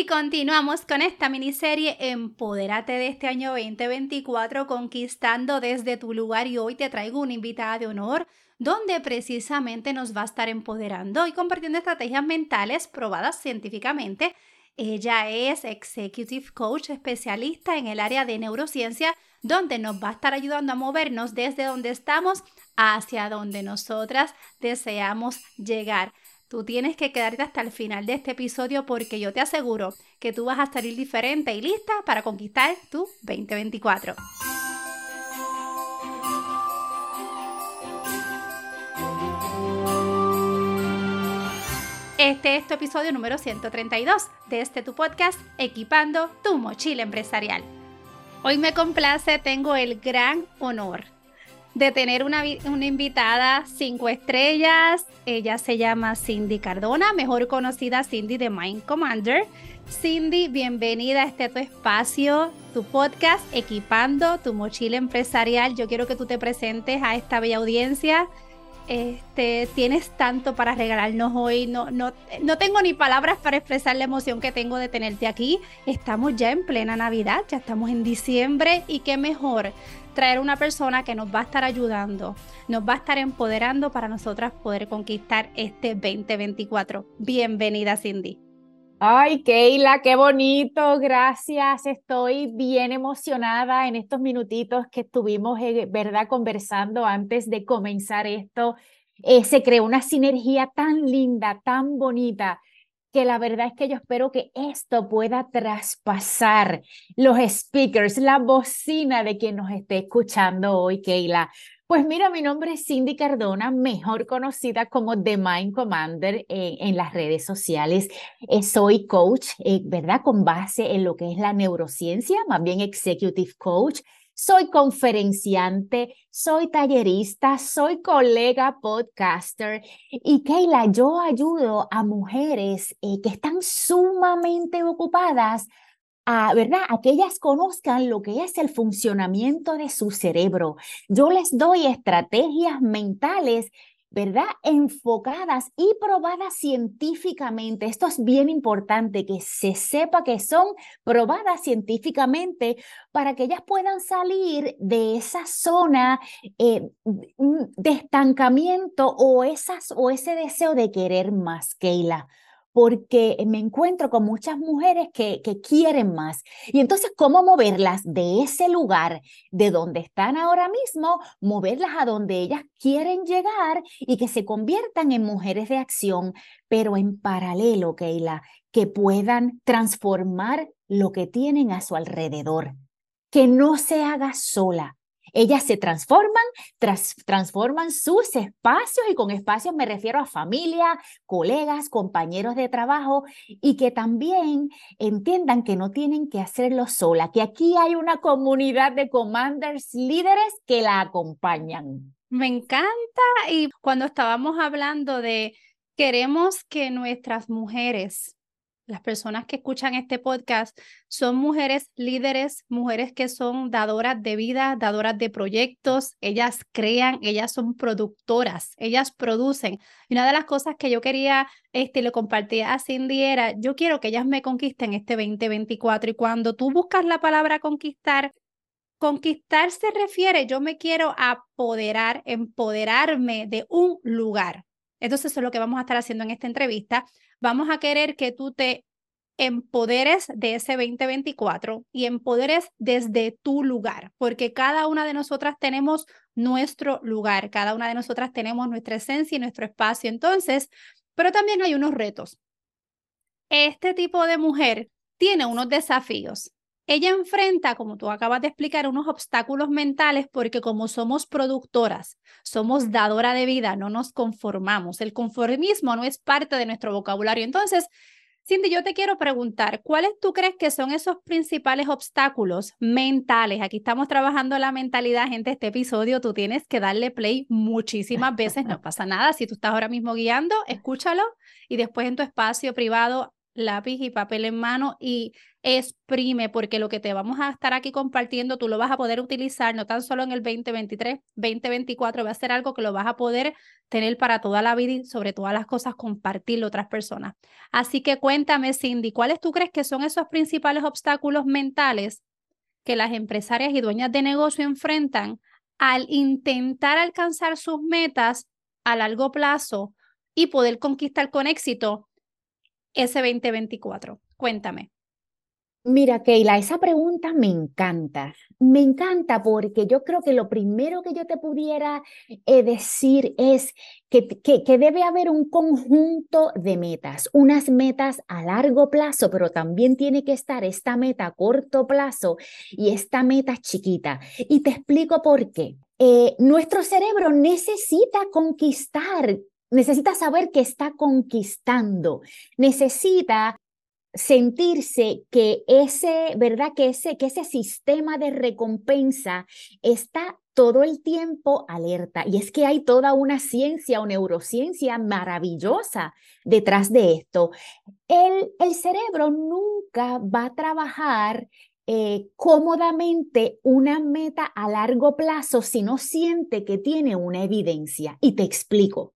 Y continuamos con esta miniserie Empodérate de este año 2024 conquistando desde tu lugar y hoy te traigo una invitada de honor donde precisamente nos va a estar empoderando y compartiendo estrategias mentales probadas científicamente. Ella es Executive Coach especialista en el área de neurociencia donde nos va a estar ayudando a movernos desde donde estamos hacia donde nosotras deseamos llegar. Tú tienes que quedarte hasta el final de este episodio porque yo te aseguro que tú vas a salir diferente y lista para conquistar tu 2024. Este es tu episodio número 132 de este tu podcast Equipando tu mochila empresarial. Hoy me complace, tengo el gran honor de tener una, invitada cinco estrellas. Ella se llama Cindy Cardona, mejor conocida Cindy de Mind Commander. Cindy, bienvenida a este tu espacio, tu podcast, equipando tu mochila empresarial. Yo quiero que tú te presentes a esta bella audiencia. Este, tienes tanto para regalarnos hoy. No, no, no tengo ni palabras para expresar la emoción que tengo de tenerte aquí. Estamos ya en plena Navidad, ya estamos en diciembre y qué mejor traer una persona que nos va a estar ayudando, nos va a estar empoderando para nosotras poder conquistar este 2024. Bienvenida, Cindy. Ay, Keila, qué bonito, gracias. Estoy bien emocionada en estos minutitos que estuvimos, eh, ¿verdad?, conversando antes de comenzar esto. Eh, se creó una sinergia tan linda, tan bonita que la verdad es que yo espero que esto pueda traspasar los speakers, la bocina de quien nos esté escuchando hoy, Keila. Pues mira, mi nombre es Cindy Cardona, mejor conocida como The Mind Commander en, las redes sociales. Eh, soy coach, eh, ¿verdad? Con base en lo que es la neurociencia, más bien executive coach soy conferenciante, soy tallerista, soy colega podcaster y Keila, yo ayudo a mujeres eh, que están sumamente ocupadas a, ¿verdad? A que ellas conozcan lo que es el funcionamiento de su cerebro. Yo les doy estrategias mentales ¿verdad? Enfocadas y probadas científicamente. Esto es bien importante, que se sepa que son probadas científicamente para que ellas puedan salir de esa zona eh, de estancamiento o, o ese deseo de querer más, Keila porque me encuentro con muchas mujeres que, que, quieren más. Y entonces, ¿cómo moverlas de ese lugar, de donde están ahora mismo, moverlas a donde ellas quieren llegar y que se conviertan en mujeres de acción, pero en paralelo, Keila, que puedan transformar lo que tienen a su alrededor, que no se haga sola, ellas se transforman, transforman sus espacios y con espacios me refiero a familia, colegas, compañeros de trabajo y que también entiendan que no tienen que hacerlo sola, que aquí hay una comunidad de commanders líderes que la acompañan. Me encanta y cuando estábamos hablando de queremos que nuestras mujeres las personas que escuchan este podcast son mujeres líderes, mujeres que son dadoras de vida, dadoras de proyectos, ellas crean, ellas son productoras, ellas producen. Y una de las cosas que yo quería, este, le compartí a Cindy era, yo quiero que ellas me conquisten este 2024 y cuando tú buscas la palabra conquistar, conquistar se refiere, yo me quiero apoderar, empoderarme de un lugar. Entonces, eso es lo que vamos a estar haciendo en esta entrevista vamos a querer que tú te empoderes de ese 2024 y empoderes desde tu lugar, porque cada una de nosotras tenemos nuestro lugar, cada una de nosotras tenemos nuestra esencia y nuestro espacio. Entonces, pero también hay unos retos. Este tipo de mujer tiene unos desafíos. Ella enfrenta, como tú acabas de explicar, unos obstáculos mentales porque como somos productoras, somos dadora de vida, no nos conformamos. El conformismo no es parte de nuestro vocabulario. Entonces, Cindy, yo te quiero preguntar, ¿cuáles tú crees que son esos principales obstáculos mentales? Aquí estamos trabajando la mentalidad, gente. Este episodio tú tienes que darle play muchísimas veces, no pasa nada. Si tú estás ahora mismo guiando, escúchalo y después en tu espacio privado lápiz y papel en mano y exprime, porque lo que te vamos a estar aquí compartiendo, tú lo vas a poder utilizar no tan solo en el 2023, 2024, va a ser algo que lo vas a poder tener para toda la vida y sobre todas las cosas compartirlo a otras personas. Así que cuéntame, Cindy, ¿cuáles tú crees que son esos principales obstáculos mentales que las empresarias y dueñas de negocio enfrentan al intentar alcanzar sus metas a largo plazo y poder conquistar con éxito ese 2024? Cuéntame. Mira, Keila, esa pregunta me encanta. Me encanta porque yo creo que lo primero que yo te pudiera eh, decir es que, debe haber un conjunto de metas, unas metas a largo plazo, pero también tiene que estar esta meta a corto plazo y esta meta chiquita. Y te explico por qué. Eh, nuestro cerebro necesita conquistar necesita saber que está conquistando, necesita sentirse que ese, ¿verdad? Que ese, que ese sistema de recompensa está todo el tiempo alerta. Y es que hay toda una ciencia o neurociencia maravillosa detrás de esto. El, el cerebro nunca va a trabajar eh, cómodamente una meta a largo plazo si no siente que tiene una evidencia. Y te explico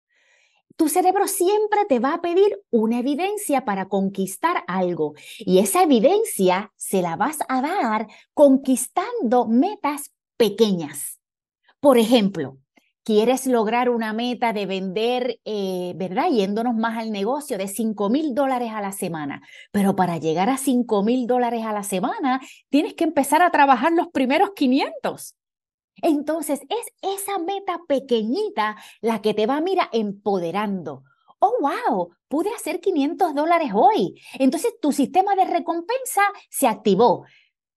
tu cerebro siempre te va a pedir una evidencia para conquistar algo y esa evidencia se la vas a dar conquistando metas pequeñas. Por ejemplo, quieres lograr una meta de vender, eh, ¿verdad? Yéndonos más al negocio de 5 mil dólares a la semana. Pero para llegar a 5 mil dólares a la semana, tienes que empezar a trabajar los primeros 500. Entonces es esa meta pequeñita la que te va, mira, empoderando. Oh, wow, pude hacer 500 dólares hoy. Entonces tu sistema de recompensa se activó.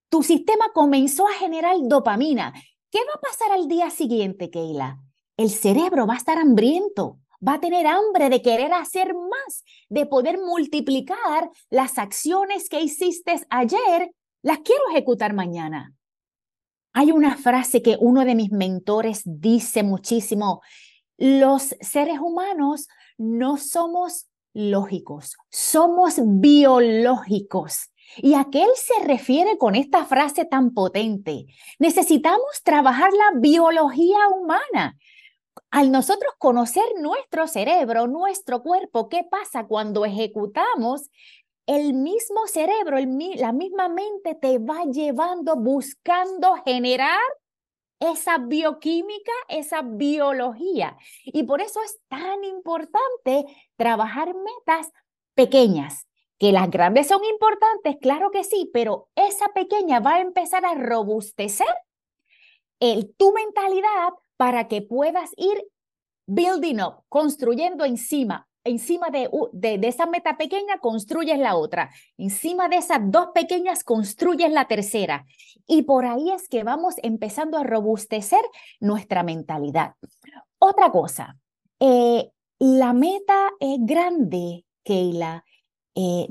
Tu sistema comenzó a generar dopamina. ¿Qué va a pasar al día siguiente, Keila? El cerebro va a estar hambriento, va a tener hambre de querer hacer más, de poder multiplicar las acciones que hiciste ayer, las quiero ejecutar mañana. Hay una frase que uno de mis mentores dice muchísimo, los seres humanos no somos lógicos, somos biológicos. ¿Y a qué él se refiere con esta frase tan potente? Necesitamos trabajar la biología humana. Al nosotros conocer nuestro cerebro, nuestro cuerpo, ¿qué pasa cuando ejecutamos el mismo cerebro, la misma mente te va llevando, buscando generar esa bioquímica, esa biología. Y por eso es tan importante trabajar metas pequeñas. Que las grandes son importantes, claro que sí, pero esa pequeña va a empezar a robustecer el, tu mentalidad para que puedas ir building up, construyendo encima encima de, de, esa meta pequeña construyes la otra, encima de esas dos pequeñas construyes la tercera. Y por ahí es que vamos empezando a robustecer nuestra mentalidad. Otra cosa, eh, la meta es grande, Keila. Eh,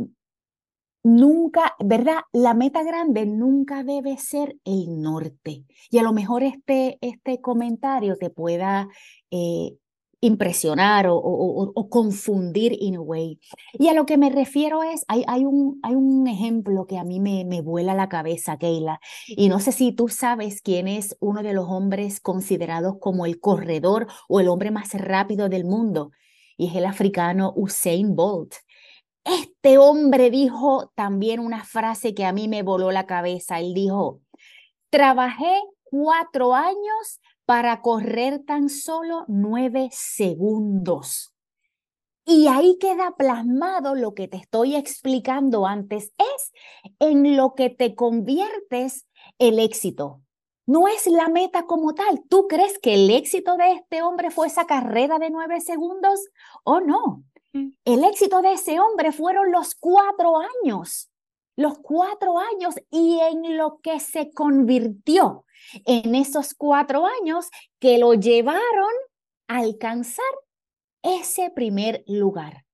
nunca, ¿verdad? La meta grande nunca debe ser el norte. Y a lo mejor este, este comentario te pueda eh, impresionar o, confundir in a way. Y a lo que me refiero es, hay, hay, un, hay un ejemplo que a mí me, me vuela la cabeza, Keila, y no sé si tú sabes quién es uno de los hombres considerados como el corredor o el hombre más rápido del mundo, y es el africano Usain Bolt. Este hombre dijo también una frase que a mí me voló la cabeza. Él dijo, trabajé cuatro años para correr tan solo nueve segundos. Y ahí queda plasmado lo que te estoy explicando antes, es en lo que te conviertes el éxito. No es la meta como tal. ¿Tú crees que el éxito de este hombre fue esa carrera de nueve segundos o no? Mm. El éxito de ese hombre fueron los cuatro años, los cuatro años y en lo que se convirtió en esos cuatro años que lo llevaron a alcanzar ese primer lugar.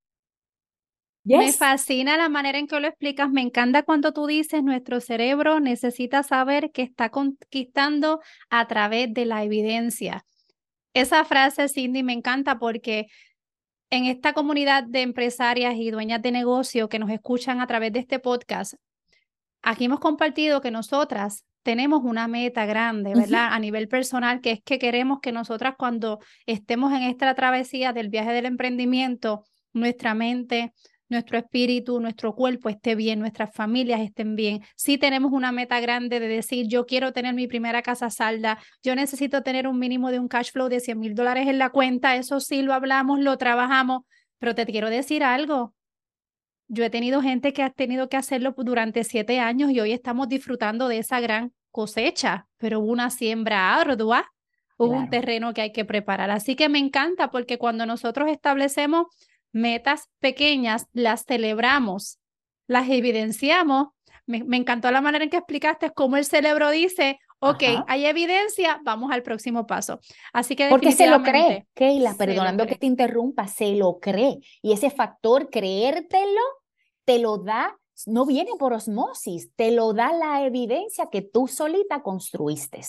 Me fascina la manera en que lo explicas. Me encanta cuando tú dices nuestro cerebro necesita saber que está conquistando a través de la evidencia. Esa frase, Cindy, me encanta porque en esta comunidad de empresarias y dueñas de negocio que nos escuchan a través de este podcast, aquí hemos compartido que nosotras tenemos una meta grande, ¿verdad? A nivel personal, que es que queremos que nosotras cuando estemos en esta travesía del viaje del emprendimiento, nuestra mente, nuestro espíritu, nuestro cuerpo esté bien, nuestras familias estén bien. Si tenemos una meta grande de decir, yo quiero tener mi primera casa salda, yo necesito tener un mínimo de un cash flow de 100 mil dólares en la cuenta, eso sí lo hablamos, lo trabajamos, pero te quiero decir algo. Yo he tenido gente que ha tenido que hacerlo durante siete años y hoy estamos disfrutando de esa gran cosecha, pero hubo una siembra ardua, hubo un terreno que hay que preparar. Así que me encanta porque cuando nosotros establecemos metas pequeñas, las celebramos, las evidenciamos. Me, encantó la manera en que explicaste cómo el cerebro dice, ok, hay evidencia, vamos al próximo paso. Así que Porque se lo cree, Keila, perdonando que te interrumpa, se lo cree. Y ese factor, creértelo, te lo da, no viene por osmosis, te lo da la evidencia que tú solita construiste.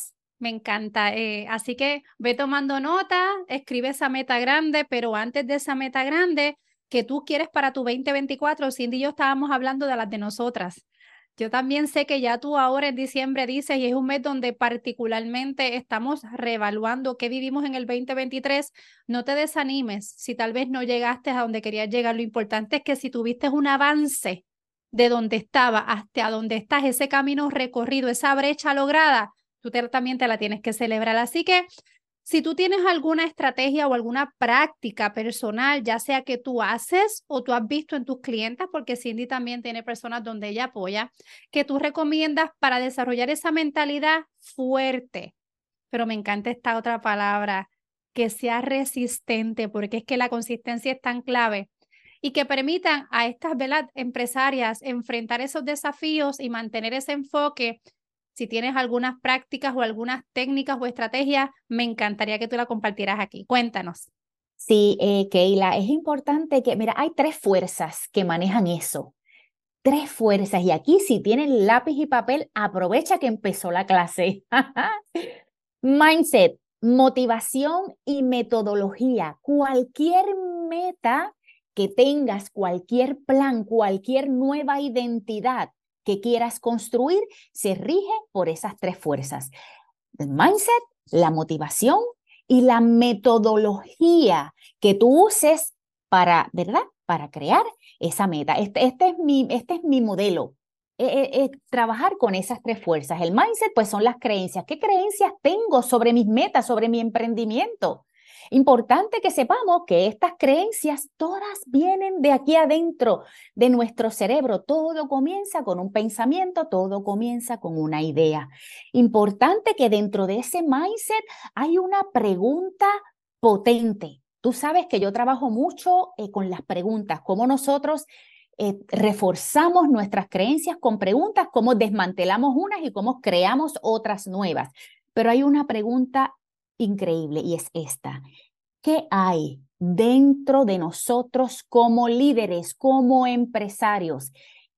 Me encanta. Eh, así que ve tomando nota, escribe esa meta grande, pero antes de esa meta grande que tú quieres para tu 2024, Cindy y yo estábamos hablando de las de nosotras. Yo también sé que ya tú ahora en diciembre dices, y es un mes donde particularmente estamos reevaluando qué vivimos en el 2023, no te desanimes si tal vez no llegaste a donde querías llegar. Lo importante es que si tuviste un avance de donde estaba hasta donde estás, ese camino recorrido, esa brecha lograda, tú también te la tienes que celebrar. Así que si tú tienes alguna estrategia o alguna práctica personal, ya sea que tú haces o tú has visto en tus clientes, porque Cindy también tiene personas donde ella apoya, que tú recomiendas para desarrollar esa mentalidad fuerte. Pero me encanta esta otra palabra, que sea resistente, porque es que la consistencia es tan clave y que permitan a estas empresarias enfrentar esos desafíos y mantener ese enfoque si tienes algunas prácticas o algunas técnicas o estrategias, me encantaría que tú la compartieras aquí. Cuéntanos. Sí, eh, Keila, es importante que, mira, hay tres fuerzas que manejan eso. Tres fuerzas. Y aquí, si tienen lápiz y papel, aprovecha que empezó la clase. Mindset, motivación y metodología. Cualquier meta que tengas, cualquier plan, cualquier nueva identidad que quieras construir se rige por esas tres fuerzas. El mindset, la motivación y la metodología que tú uses para, ¿verdad? Para crear esa meta. Este, este es, mi, este es mi modelo. Eh, eh, eh, trabajar con esas tres fuerzas. El mindset, pues son las creencias. ¿Qué creencias tengo sobre mis metas, sobre mi emprendimiento? Importante que sepamos que estas creencias todas vienen de aquí adentro, de nuestro cerebro. Todo comienza con un pensamiento, todo comienza con una idea. Importante que dentro de ese mindset hay una pregunta potente. Tú sabes que yo trabajo mucho eh, con las preguntas, cómo nosotros eh, reforzamos nuestras creencias con preguntas, cómo desmantelamos unas y cómo creamos otras nuevas. Pero hay una pregunta increíble y es esta. ¿Qué hay dentro de nosotros como líderes, como empresarios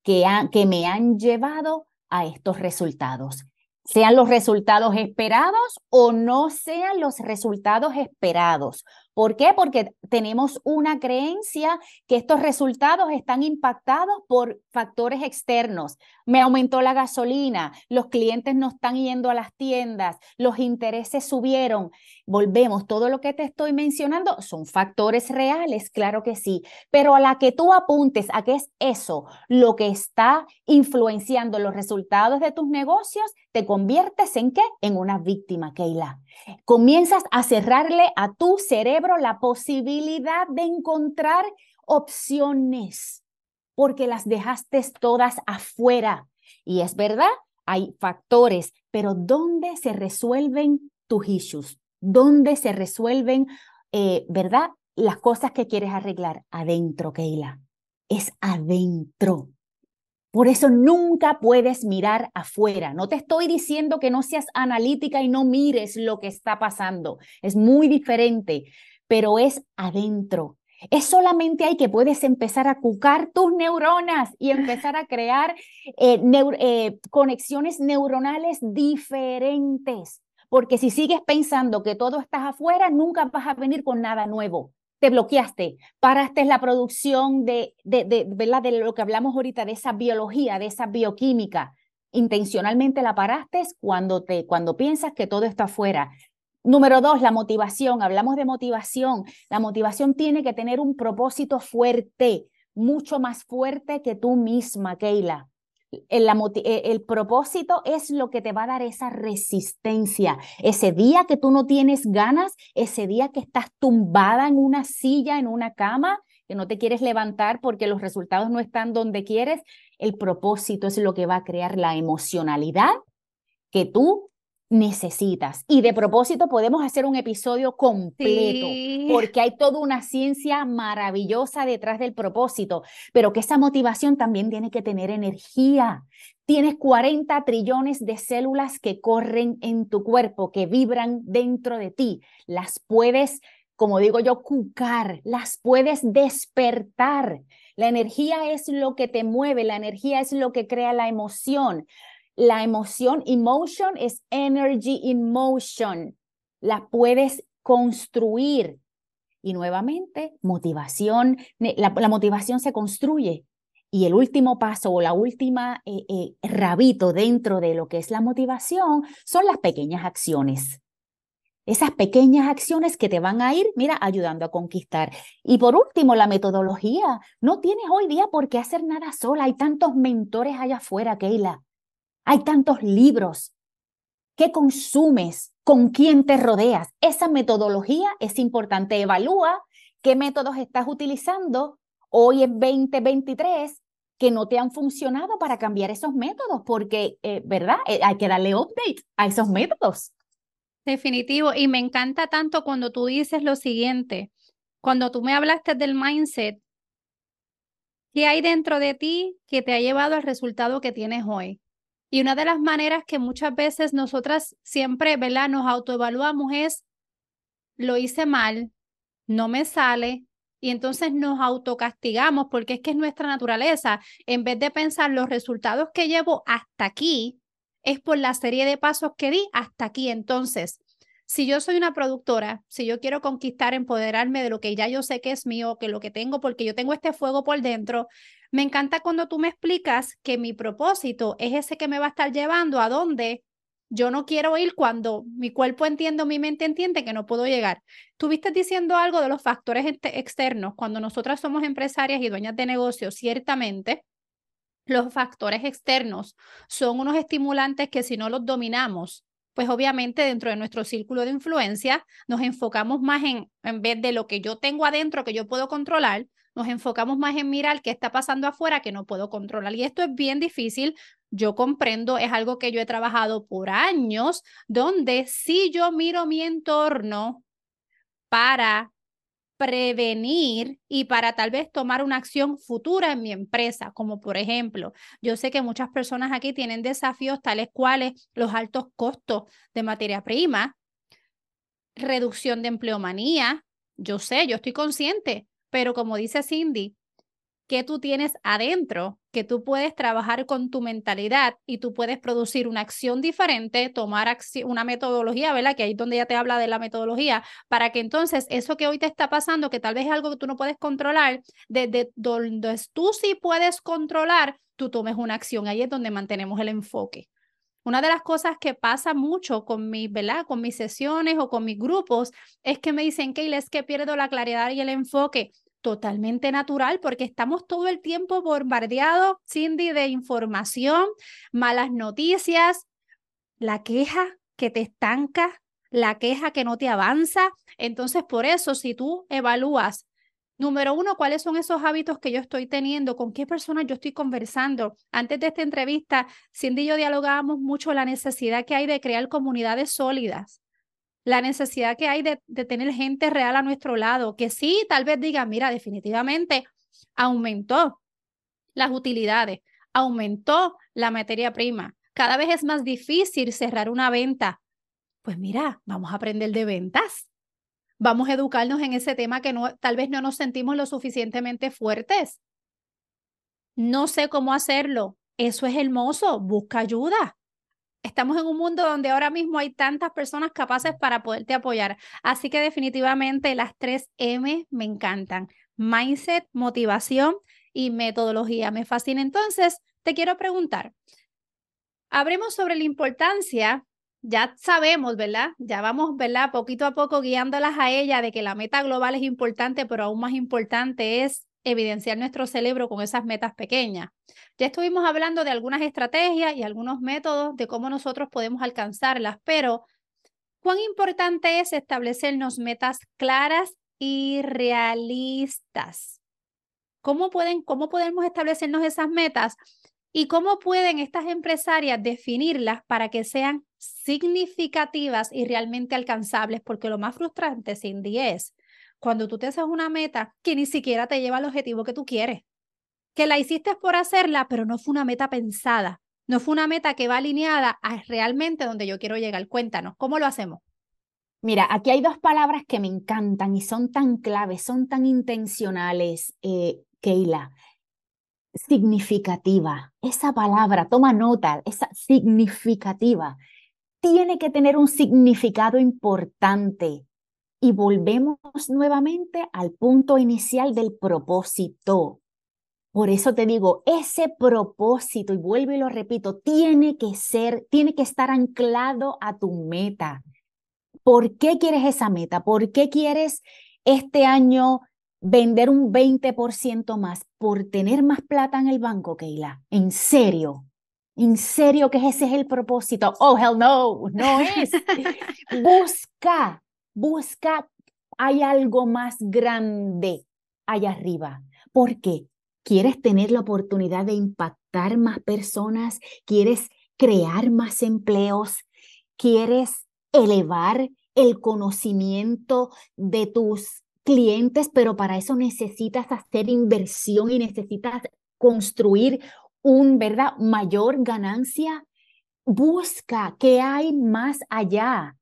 que, que me han llevado a estos resultados? Sean los resultados esperados o no sean los resultados esperados. ¿Por qué? Porque tenemos una creencia que estos resultados están impactados por factores externos. Me aumentó la gasolina, los clientes no están yendo a las tiendas, los intereses subieron. Volvemos, todo lo que te estoy mencionando son factores reales, claro que sí, pero a la que tú apuntes a qué es eso lo que está influenciando los resultados de tus negocios, te conviertes en qué? En una víctima, Keila. Comienzas a cerrarle a tu cerebro la posibilidad de encontrar opciones porque las dejaste todas afuera. Y es verdad, hay factores, pero ¿dónde se resuelven tus issues? ¿Dónde se resuelven, eh, verdad? Las cosas que quieres arreglar adentro, Keila. Es adentro. Por eso nunca puedes mirar afuera. No te estoy diciendo que no seas analítica y no mires lo que está pasando. Es muy diferente, pero es adentro. Es solamente ahí que puedes empezar a cucar tus neuronas y empezar a crear eh, eh, conexiones neuronales diferentes. Porque si sigues pensando que todo estás afuera, nunca vas a venir con nada nuevo te bloqueaste, paraste la producción de, de, de, de lo que hablamos ahorita, de esa biología, de esa bioquímica. Intencionalmente la paraste cuando, te, cuando piensas que todo está afuera. Número dos, la motivación. Hablamos de motivación. La motivación tiene que tener un propósito fuerte, mucho más fuerte que tú misma, Keila. El, eh, el, propósito es lo que te va a dar esa resistencia. Ese día que tú no tienes ganas, ese día que estás tumbada en una silla, en una cama, que no te quieres levantar porque los resultados no están donde quieres, el propósito es lo que va a crear la emocionalidad que tú necesitas. Y de propósito podemos hacer un episodio completo, porque hay toda una ciencia maravillosa detrás del propósito, pero que esa motivación también tiene que tener energía. Tienes 40 trillones de células que corren en tu cuerpo, que vibran dentro de ti. Las puedes, como digo yo, cucar, las puedes despertar. La energía es lo que te mueve, la energía es lo que crea la emoción. La emoción, emotion es energy in motion. La puedes construir. Y nuevamente, motivación, la, motivación se construye. Y el último paso o la última eh, eh, rabito dentro de lo que es la motivación son las pequeñas acciones. Esas pequeñas acciones que te van a ir, mira, ayudando a conquistar. Y por último, la metodología. No tienes hoy día por qué hacer nada sola. Hay tantos mentores allá afuera, Keila. Hay tantos libros. ¿Qué consumes? ¿Con quién te rodeas? Esa metodología es importante. Evalúa qué métodos estás utilizando hoy en 2023 que no te han funcionado para cambiar esos métodos, porque, eh, ¿verdad? Eh, hay que darle update a esos métodos. Definitivo. Y me encanta tanto cuando tú dices lo siguiente, cuando tú me hablaste del mindset, ¿qué hay dentro de ti que te ha llevado al resultado que tienes hoy? Y una de las maneras que muchas veces nosotras siempre, ¿verdad? Nos autoevaluamos es, lo hice mal, no me sale, y entonces nos autocastigamos porque es que es nuestra naturaleza. En vez de pensar los resultados que llevo hasta aquí, es por la serie de pasos que di hasta aquí. Entonces, si yo soy una productora, si yo quiero conquistar, empoderarme de lo que ya yo sé que es mío, que lo que tengo, porque yo tengo este fuego por dentro, me encanta cuando tú me explicas que mi propósito es ese que me va a estar llevando a donde yo no quiero ir cuando mi cuerpo entiende, mi mente entiende que no puedo llegar. Tuviste diciendo algo de los factores externos. Cuando nosotras somos empresarias y dueñas de negocios, ciertamente los factores externos son unos estimulantes que si no los dominamos, pues obviamente dentro de nuestro círculo de influencia nos enfocamos más en, en vez de lo que yo tengo adentro que yo puedo controlar, nos enfocamos más en mirar qué está pasando afuera que no puedo controlar. Y esto es bien difícil, yo comprendo, es algo que yo he trabajado por años, donde si yo miro mi entorno para prevenir y para tal vez tomar una acción futura en mi empresa, como por ejemplo, yo sé que muchas personas aquí tienen desafíos tales cuales los altos costos de materia prima, reducción de empleomanía, yo sé, yo estoy consciente, pero como dice Cindy, que tú tienes adentro, que tú puedes trabajar con tu mentalidad y tú puedes producir una acción diferente, tomar una metodología, ¿verdad? Que ahí es donde ya te habla de la metodología, para que entonces eso que hoy te está pasando, que tal vez es algo que tú no puedes controlar, desde donde tú sí puedes controlar, tú tomes una acción. Ahí es donde mantenemos el enfoque. Una de las cosas que pasa mucho con mis, ¿verdad? Con mis sesiones o con mis grupos es que me dicen, que es que pierdo la claridad y el enfoque totalmente natural porque estamos todo el tiempo bombardeados, Cindy, de información, malas noticias, la queja que te estanca, la queja que no te avanza. Entonces, por eso, si tú evalúas, número uno, cuáles son esos hábitos que yo estoy teniendo, con qué personas yo estoy conversando. Antes de esta entrevista, Cindy y yo dialogábamos mucho la necesidad que hay de crear comunidades sólidas la necesidad que hay de, tener gente real a nuestro lado, que sí, tal vez diga, mira, definitivamente aumentó las utilidades, aumentó la materia prima, cada vez es más difícil cerrar una venta. Pues mira, vamos a aprender de ventas. Vamos a educarnos en ese tema que no, tal vez no nos sentimos lo suficientemente fuertes. No sé cómo hacerlo. Eso es hermoso. Busca ayuda Estamos en un mundo donde ahora mismo hay tantas personas capaces para poderte apoyar. Así que definitivamente las tres M me encantan. Mindset, motivación y metodología. Me fascina. Entonces, te quiero preguntar, hablemos sobre la importancia, ya sabemos, ¿verdad? Ya vamos, ¿verdad? Poquito a poco guiándolas a ella de que la meta global es importante, pero aún más importante es evidenciar nuestro cerebro con esas metas pequeñas. Ya estuvimos hablando de algunas estrategias y algunos métodos de cómo nosotros podemos alcanzarlas, pero cuán importante es establecernos metas claras y realistas. ¿Cómo, pueden, ¿Cómo podemos establecernos esas metas? ¿Y cómo pueden estas empresarias definirlas para que sean significativas y realmente alcanzables? Porque lo más frustrante, Cindy, es cuando tú te haces una meta que ni siquiera te lleva al objetivo que tú quieres, que la hiciste por hacerla, pero no fue una meta pensada, no fue una meta que va alineada a realmente donde yo quiero llegar. Cuéntanos, ¿cómo lo hacemos? Mira, aquí hay dos palabras que me encantan y son tan claves, son tan intencionales, eh, Keila. Significativa. Esa palabra, toma nota, esa significativa. Tiene que tener un significado importante y volvemos nuevamente al punto inicial del propósito. Por eso te digo, ese propósito, y vuelvo y lo repito, tiene que ser, tiene que estar anclado a tu meta. ¿Por qué quieres esa meta? ¿Por qué quieres este año vender un 20% más? ¿Por tener más plata en el banco, Keila? ¿En serio? ¿En serio que ese es el propósito? Oh, hell no, no es. Busca busca, hay algo más grande allá arriba. ¿Por qué? ¿Quieres tener la oportunidad de impactar más personas? ¿Quieres crear más empleos? ¿Quieres elevar el conocimiento de tus clientes? Pero para eso necesitas hacer inversión y necesitas construir un, ¿verdad? Mayor ganancia. Busca qué hay más allá.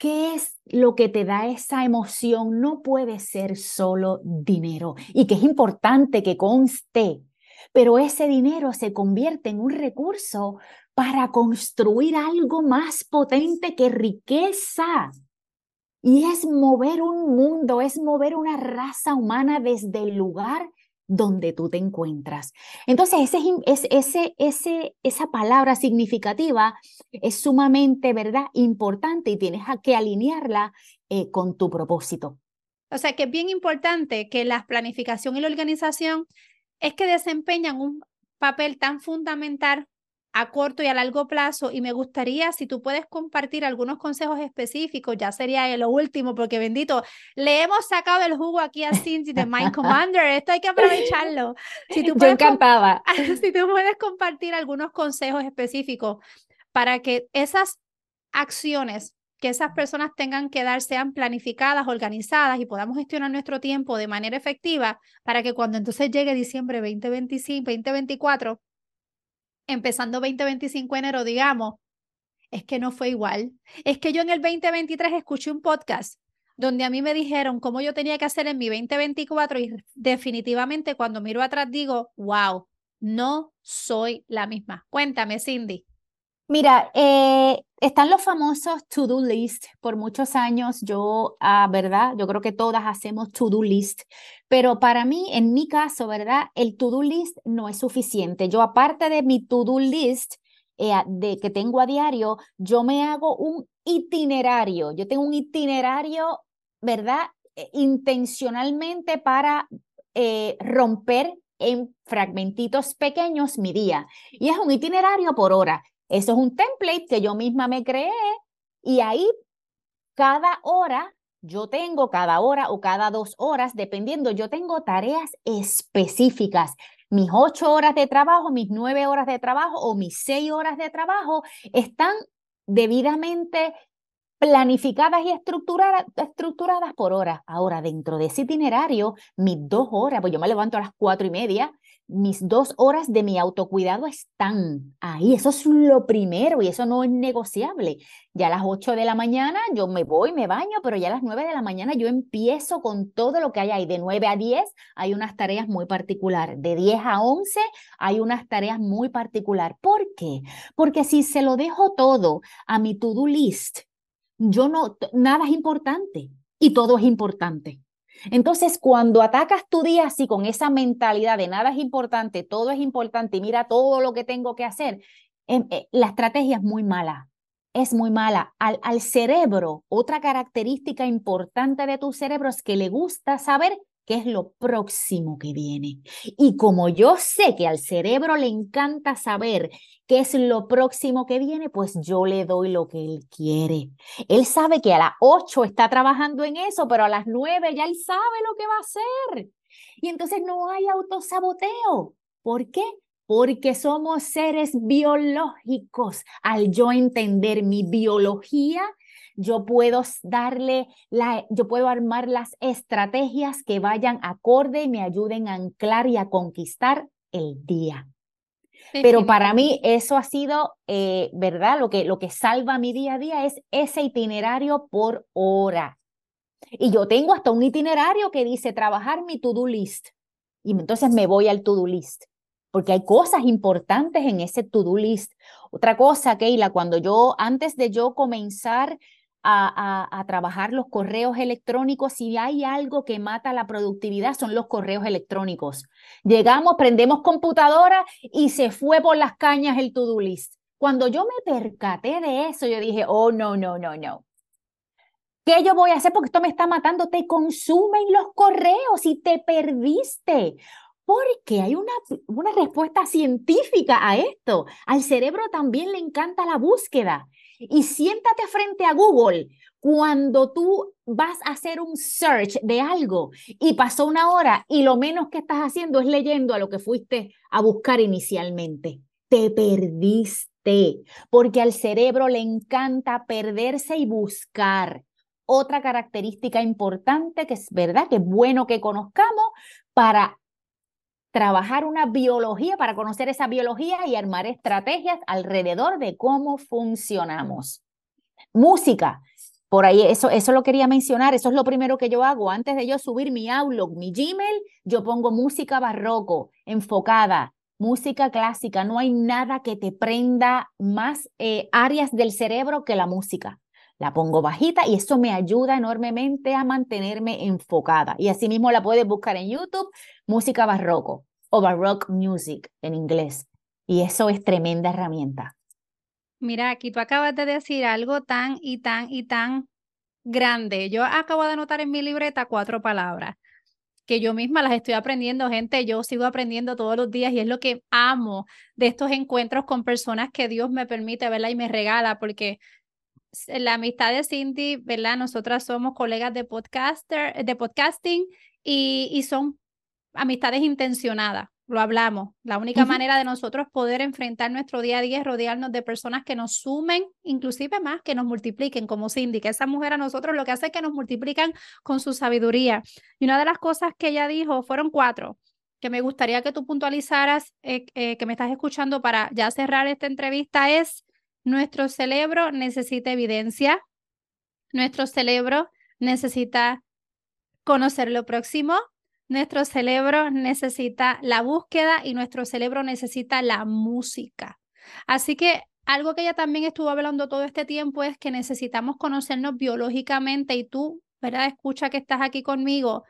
¿Qué es lo que te da esa emoción? No puede ser solo dinero y que es importante que conste, pero ese dinero se convierte en un recurso para construir algo más potente que riqueza. Y es mover un mundo, es mover una raza humana desde el lugar donde tú te encuentras. Entonces, ese, ese, ese, esa palabra significativa es sumamente, ¿verdad?, importante y tienes que alinearla eh, con tu propósito. O sea, que es bien importante que la planificación y la organización es que desempeñan un papel tan fundamental a corto y a largo plazo y me gustaría si tú puedes compartir algunos consejos específicos, ya sería lo último, porque bendito, le hemos sacado el jugo aquí a Cindy de Mind Commander, esto hay que aprovecharlo. Si tú puedes Yo encantada. Si tú puedes compartir algunos consejos específicos para que esas acciones que esas personas tengan que dar sean planificadas, organizadas y podamos gestionar nuestro tiempo de manera efectiva para que cuando entonces llegue diciembre 2025, 2024, empezando 2025 enero, digamos, es que no fue igual. Es que yo en el 2023 escuché un podcast donde a mí me dijeron cómo yo tenía que hacer en mi 2024 y definitivamente cuando miro atrás digo, wow, no soy la misma. Cuéntame, Cindy. Mira, eh, están los famosos to-do list. Por muchos años yo, ah, ¿verdad? Yo creo que todas hacemos to-do list, pero para mí, en mi caso, ¿verdad? El to-do list no es suficiente. Yo, aparte de mi to-do list eh, de que tengo a diario, yo me hago un itinerario. Yo tengo un itinerario, ¿verdad? Eh, intencionalmente para romper en fragmentitos pequeños mi día. Y es un itinerario por hora. Eso es un template que yo misma me creé y ahí cada hora, yo tengo cada hora o cada dos horas, dependiendo, yo tengo tareas específicas. Mis ocho horas de trabajo, mis nueve horas de trabajo o mis seis horas de trabajo están debidamente planificadas y estructuradas, por hora. Ahora, dentro de ese itinerario, mis dos horas, pues yo me levanto a las cuatro y media, mis dos horas de mi autocuidado están ahí. Eso es lo primero y eso no es negociable. Ya a las 8 de la mañana yo me voy, me baño, pero ya a las 9 de la mañana yo empiezo con todo lo que hay ahí. De 9 a 10 hay unas tareas muy particulares. De 10 a 11 hay unas tareas muy particulares. ¿Por qué? Porque si se lo dejo todo a mi to-do list, yo no, nada es importante y todo es importante. Entonces, cuando atacas tu día así con esa mentalidad de nada es importante, todo es importante y mira todo lo que tengo que hacer, em, eh, la estrategia es muy mala. Es muy mala. Al, al cerebro, otra característica importante de tu cerebro es que le gusta saber qué es lo próximo que viene. Y como yo sé que al cerebro le encanta saber qué es lo próximo que viene, pues yo le doy lo que él quiere. Él sabe que a las 8 está trabajando en eso, pero a las 9 ya él sabe lo que va a hacer. Y entonces no hay autosaboteo. ¿Por qué? Porque somos seres biológicos. Al yo entender mi biología, yo puedo darle, la, yo puedo armar las estrategias que vayan acorde y me ayuden a anclar y a conquistar el día. Pero para mí eso ha sido, eh, ¿verdad? Lo que, lo que salva mi día a día es ese itinerario por hora. Y yo tengo hasta un itinerario que dice trabajar mi to-do list. Y entonces me voy al to-do list, porque hay cosas importantes en ese to-do list. Otra cosa, Keila, cuando yo, antes de yo comenzar a, trabajar los correos electrónicos. Si hay algo que mata la productividad, son los correos electrónicos. Llegamos, prendemos computadora y se fue por las cañas el to-do list. Cuando yo me percaté de eso, yo dije, oh, no, no, no, no. ¿Qué yo voy a hacer? Porque esto me está matando. Te consumen los correos y te perdiste. Porque hay una, una respuesta científica a esto. Al cerebro también le encanta la búsqueda. Y siéntate frente a Google cuando tú vas a hacer un search de algo y pasó una hora y lo menos que estás haciendo es leyendo a lo que fuiste a buscar inicialmente. Te perdiste, porque al cerebro le encanta perderse y buscar. Otra característica importante que es verdad que es bueno que conozcamos para trabajar una biología para conocer esa biología y armar estrategias alrededor de cómo funcionamos. Música. Por ahí, eso, eso lo quería mencionar, eso es lo primero que yo hago. Antes de yo subir mi Outlook, mi Gmail, yo pongo música barroco, enfocada, música clásica. No hay nada que te prenda más eh, áreas del cerebro que la música. La pongo bajita y eso me ayuda enormemente a mantenerme enfocada. Y asimismo la puedes buscar en YouTube, música barroco o baroque music en inglés. Y eso es tremenda herramienta. Mira, aquí tú acabas de decir algo tan y tan y tan grande. Yo acabo de anotar en mi libreta cuatro palabras que yo misma las estoy aprendiendo, gente, yo sigo aprendiendo todos los días y es lo que amo de estos encuentros con personas que Dios me permite, verla Y me regala, porque la amistad de Cindy, ¿verdad? Nosotras somos colegas de podcaster, de podcasting y, y son amistades intencionadas. Lo hablamos. La única manera de nosotros poder enfrentar nuestro día a día es rodearnos de personas que nos sumen, inclusive más, que nos multipliquen, como Cindy, que esa mujer a nosotros lo que hace es que nos multiplican con su sabiduría. Y una de las cosas que ella dijo fueron cuatro que me gustaría que tú puntualizaras, eh, eh, que me estás escuchando para ya cerrar esta entrevista, es nuestro cerebro necesita evidencia, nuestro cerebro necesita conocer lo próximo, nuestro cerebro necesita la búsqueda y nuestro cerebro necesita la música. Así que algo que ella también estuvo hablando todo este tiempo es que necesitamos conocernos biológicamente y tú, ¿verdad? Escucha que estás aquí conmigo.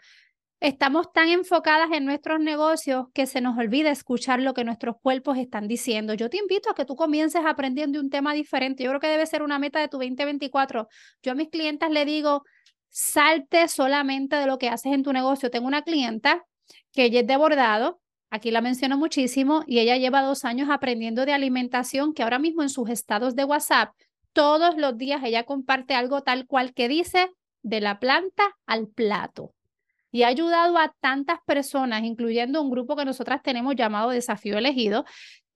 Estamos tan enfocadas en nuestros negocios que se nos olvida escuchar lo que nuestros cuerpos están diciendo. Yo te invito a que tú comiences aprendiendo un tema diferente. Yo creo que debe ser una meta de tu 2024. Yo a mis clientes le digo, salte solamente de lo que haces en tu negocio. Tengo una clienta que ella es de bordado, aquí la menciono muchísimo, y ella lleva dos años aprendiendo de alimentación, que ahora mismo en sus estados de WhatsApp, todos los días ella comparte algo tal cual que dice, de la planta al plato y ha ayudado a tantas personas, incluyendo un grupo que nosotras tenemos llamado Desafío Elegido,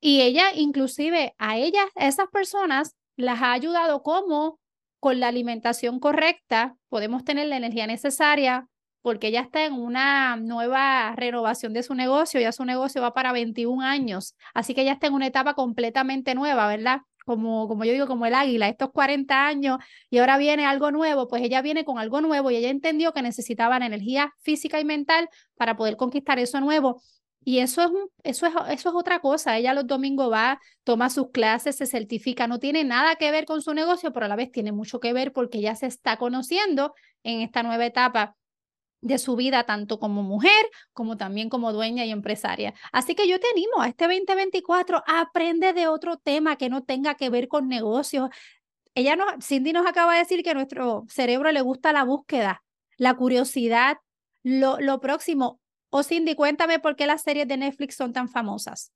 y ella inclusive a ellas, a esas personas, las ha ayudado como con la alimentación correcta podemos tener la energía necesaria porque ella está en una nueva renovación de su negocio, ya su negocio va para 21 años, así que ella está en una etapa completamente nueva, ¿verdad? Como, como yo digo, como el águila, estos 40 años y ahora viene algo nuevo, pues ella viene con algo nuevo y ella entendió que necesitaba la energía física y mental para poder conquistar eso nuevo. Y eso es, eso, es, eso es otra cosa. Ella los domingos va, toma sus clases, se certifica. No tiene nada que ver con su negocio, pero a la vez tiene mucho que ver porque ella se está conociendo en esta nueva etapa de su vida, tanto como mujer como también como dueña y empresaria. Así que yo te animo a este 2024, aprende de otro tema que no tenga que ver con negocios. Ella nos, Cindy nos acaba de decir que a nuestro cerebro le gusta la búsqueda, la curiosidad, lo, lo próximo. O Cindy, cuéntame por qué las series de Netflix son tan famosas.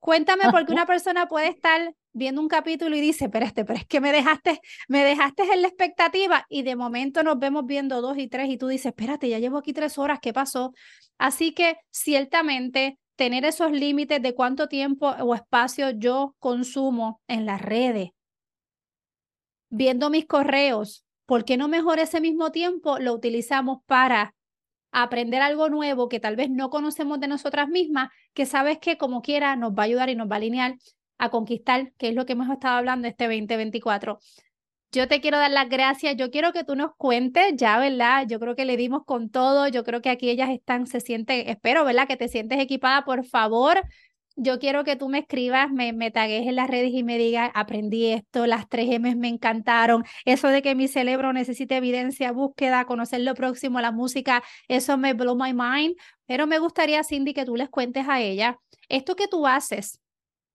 Cuéntame por qué una persona puede estar viendo un capítulo y dice, pero este, pero es que me dejaste, me dejaste en la expectativa y de momento nos vemos viendo dos y tres y tú dices, espérate, ya llevo aquí tres horas, ¿qué pasó? Así que ciertamente tener esos límites de cuánto tiempo o espacio yo consumo en las redes, viendo mis correos, ¿por qué no mejor ese mismo tiempo lo utilizamos para aprender algo nuevo que tal vez no conocemos de nosotras mismas, que sabes que como quiera nos va a ayudar y nos va a alinear a conquistar, que es lo que hemos estado hablando este 2024. Yo te quiero dar las gracias. Yo quiero que tú nos cuentes ya, ¿verdad? Yo creo que le dimos con todo. Yo creo que aquí ellas están, se sienten, espero, ¿verdad? Que te sientes equipada. Por favor, yo quiero que tú me escribas, me, me tagues en las redes y me digas, aprendí esto, las tres M me encantaron, eso de que mi cerebro necesite evidencia, búsqueda, conocer lo próximo, la música, eso me blow my mind, pero me gustaría, Cindy, que tú les cuentes a ella esto que tú haces.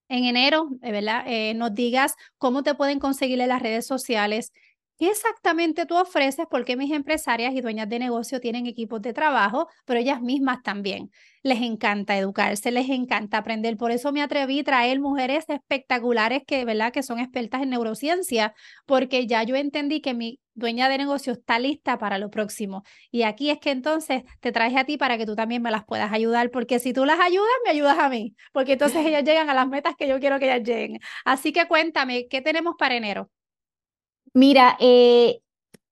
En enero, eh, ¿verdad? Eh, nos digas cómo te pueden conseguir en las redes sociales, ¿Qué exactamente tú ofreces? Porque mis empresarias y dueñas de negocio tienen equipos de trabajo, pero ellas mismas también. Les encanta educarse, les encanta aprender. Por eso me atreví a traer mujeres espectaculares que, ¿verdad? que son expertas en neurociencia, porque ya yo entendí que mi dueña de negocio está lista para lo próximo. Y aquí es que entonces te traje a ti para que tú también me las puedas ayudar, porque si tú las ayudas, me ayudas a mí, porque entonces ellas llegan a las metas que yo quiero que ellas lleguen. Así que cuéntame, ¿qué tenemos para enero? Mira, eh,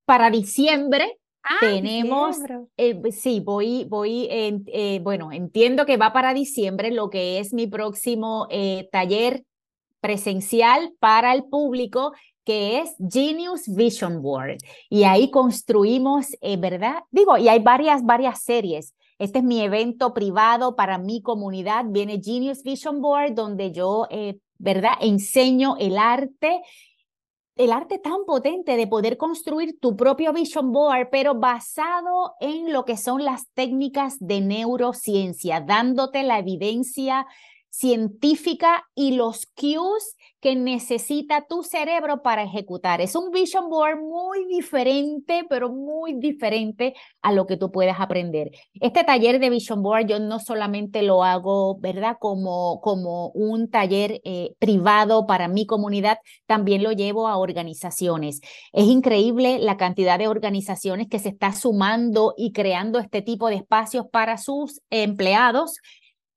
para diciembre ah, tenemos, eh, sí, voy, voy, eh, bueno, entiendo que va para diciembre lo que es mi próximo taller presencial para el público que es Genius Vision Board. Y ahí construimos, ¿verdad? Digo, y hay varias, varias series. Este es mi evento privado para mi comunidad. Viene Genius Vision Board, donde yo, ¿verdad? Enseño el arte el arte tan potente de poder construir tu propio vision board, pero basado en lo que son las técnicas de neurociencia, dándote la evidencia científica y los cues que necesita tu cerebro para ejecutar. Es un vision board muy diferente, pero muy diferente a lo que tú puedes aprender. Este taller de vision board yo no solamente lo hago, ¿verdad? Como, como un taller eh, privado para mi comunidad, también lo llevo a organizaciones. Es increíble la cantidad de organizaciones que se está sumando y creando este tipo de espacios para sus empleados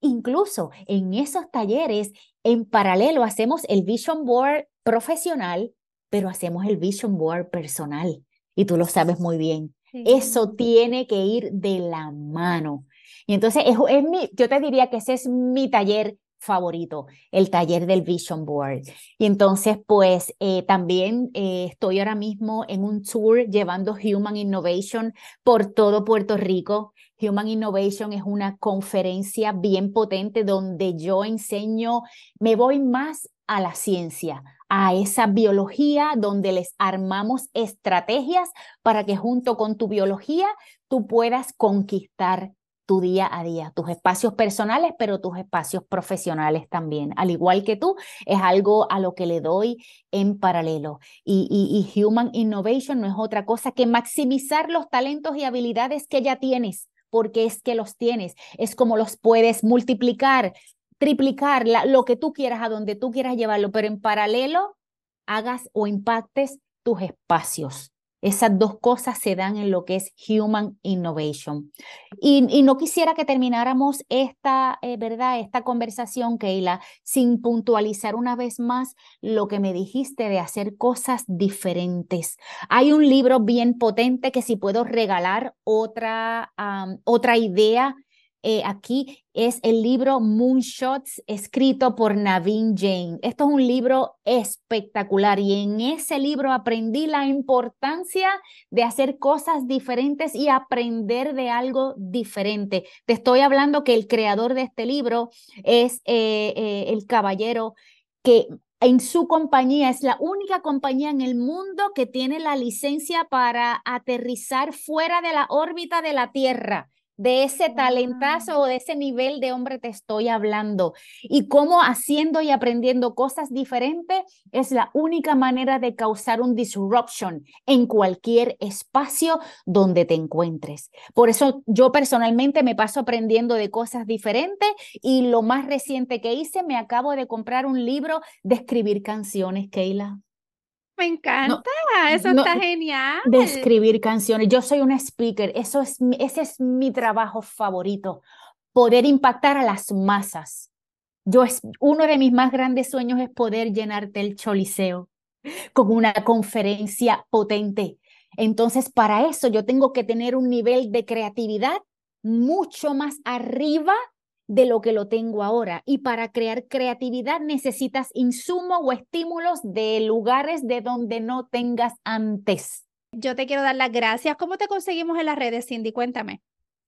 Incluso en esos talleres, en paralelo, hacemos el vision board profesional, pero hacemos el vision board personal. Y tú lo sabes muy bien. Eso tiene que ir de la mano. Y entonces, es, mi, yo te diría que ese es mi taller favorito, el taller del Vision Board. Y entonces, pues eh, también eh, estoy ahora mismo en un tour llevando Human Innovation por todo Puerto Rico. Human Innovation es una conferencia bien potente donde yo enseño, me voy más a la ciencia, a esa biología donde les armamos estrategias para que junto con tu biología tú puedas conquistar tu día a día, tus espacios personales, pero tus espacios profesionales también. Al igual que tú, es algo a lo que le doy en paralelo. Y, y, Human Innovation no es otra cosa que maximizar los talentos y habilidades que ya tienes, porque es que los tienes, es como los puedes multiplicar, triplicar, lo que tú quieras, a donde tú quieras llevarlo, pero en paralelo hagas o impactes tus espacios Esas dos cosas se dan en lo que es Human Innovation. Y, no quisiera que termináramos esta, eh, ¿verdad? Esta conversación, Keila, sin puntualizar una vez más lo que me dijiste de hacer cosas diferentes. Hay un libro bien potente que si puedo regalar otra, otra idea eh, aquí es el libro Moonshots escrito por Naveen Jain. Esto es un libro espectacular y en ese libro aprendí la importancia de hacer cosas diferentes y aprender de algo diferente. Te estoy hablando que el creador de este libro es eh, eh, el caballero que en su compañía es la única compañía en el mundo que tiene la licencia para aterrizar fuera de la órbita de la Tierra de ese talentazo o de ese nivel de hombre te estoy hablando. Y cómo haciendo y aprendiendo cosas diferentes es la única manera de causar un disruption en cualquier espacio donde te encuentres. Por eso yo personalmente me paso aprendiendo de cosas diferentes y lo más reciente que hice, me acabo de comprar un libro de escribir canciones, Keila. Me encanta, eso está genial. De escribir canciones. Yo soy una speaker, eso es, ese es mi trabajo favorito, poder impactar a las masas. Yo es, uno de mis más grandes sueños es poder llenarte el choliseo con una conferencia potente. Entonces, para eso yo tengo que tener un nivel de creatividad mucho más arriba de lo que lo tengo ahora. Y para crear creatividad necesitas insumo o estímulos de lugares de donde no tengas antes. Yo te quiero dar las gracias. ¿Cómo te conseguimos en las redes, Cindy? Cuéntame.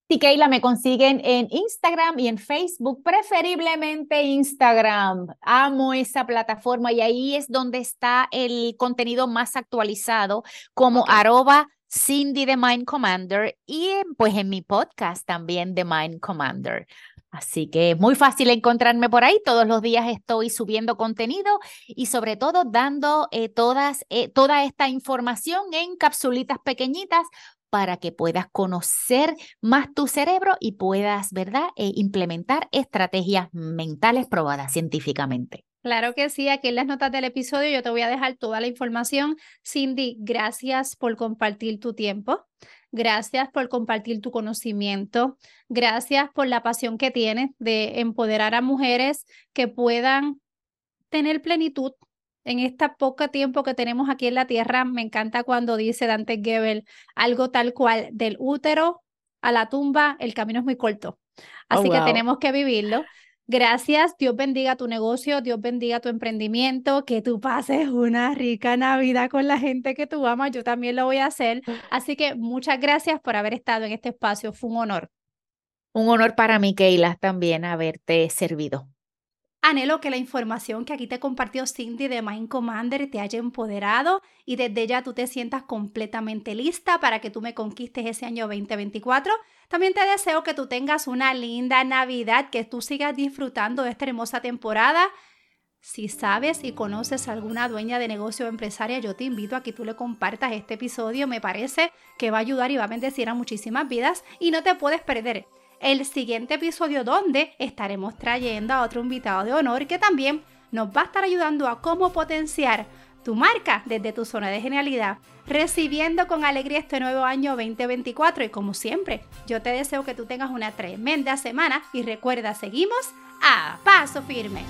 Sí, Keila, me consiguen en Instagram y en Facebook, preferiblemente Instagram. Amo esa plataforma y ahí es donde está el contenido más actualizado como arroba Cindy the Mind Commander y pues en mi podcast también The Mind Commander. Así que es muy fácil encontrarme por ahí. Todos los días estoy subiendo contenido y sobre todo dando eh, todas, eh, toda esta información en capsulitas pequeñitas para que puedas conocer más tu cerebro y puedas, ¿verdad?, eh, implementar estrategias mentales probadas científicamente. Claro que sí, aquí en las notas del episodio yo te voy a dejar toda la información. Cindy, gracias por compartir tu tiempo. Gracias por compartir tu conocimiento. Gracias por la pasión que tienes de empoderar a mujeres que puedan tener plenitud en este poco tiempo que tenemos aquí en la tierra. Me encanta cuando dice Dante Gebel algo tal cual del útero a la tumba, el camino es muy corto. Oh, Así que tenemos que vivirlo. Gracias, Dios bendiga tu negocio, Dios bendiga tu emprendimiento, que tú pases una rica Navidad con la gente que tú amas, yo también lo voy a hacer. Así que muchas gracias por haber estado en este espacio, fue un honor. Un honor para mí, Keila, también haberte servido. Anhelo que la información que aquí te compartió Cindy de Mind Commander te haya empoderado y desde ya tú te sientas completamente lista para que tú me conquistes ese año 2024. También te deseo que tú tengas una linda Navidad, que tú sigas disfrutando de esta hermosa temporada. Si sabes y conoces a alguna dueña de negocio o empresaria, yo te invito a que tú le compartas este episodio. Me parece que va a ayudar y va a bendecir a muchísimas vidas y no te puedes perder el siguiente episodio donde estaremos trayendo a otro invitado de honor que también nos va a estar ayudando a cómo potenciar tu marca desde tu zona de genialidad, recibiendo con alegría este nuevo año 2024 y como siempre, yo te deseo que tú tengas una tremenda semana y recuerda, seguimos a paso firme.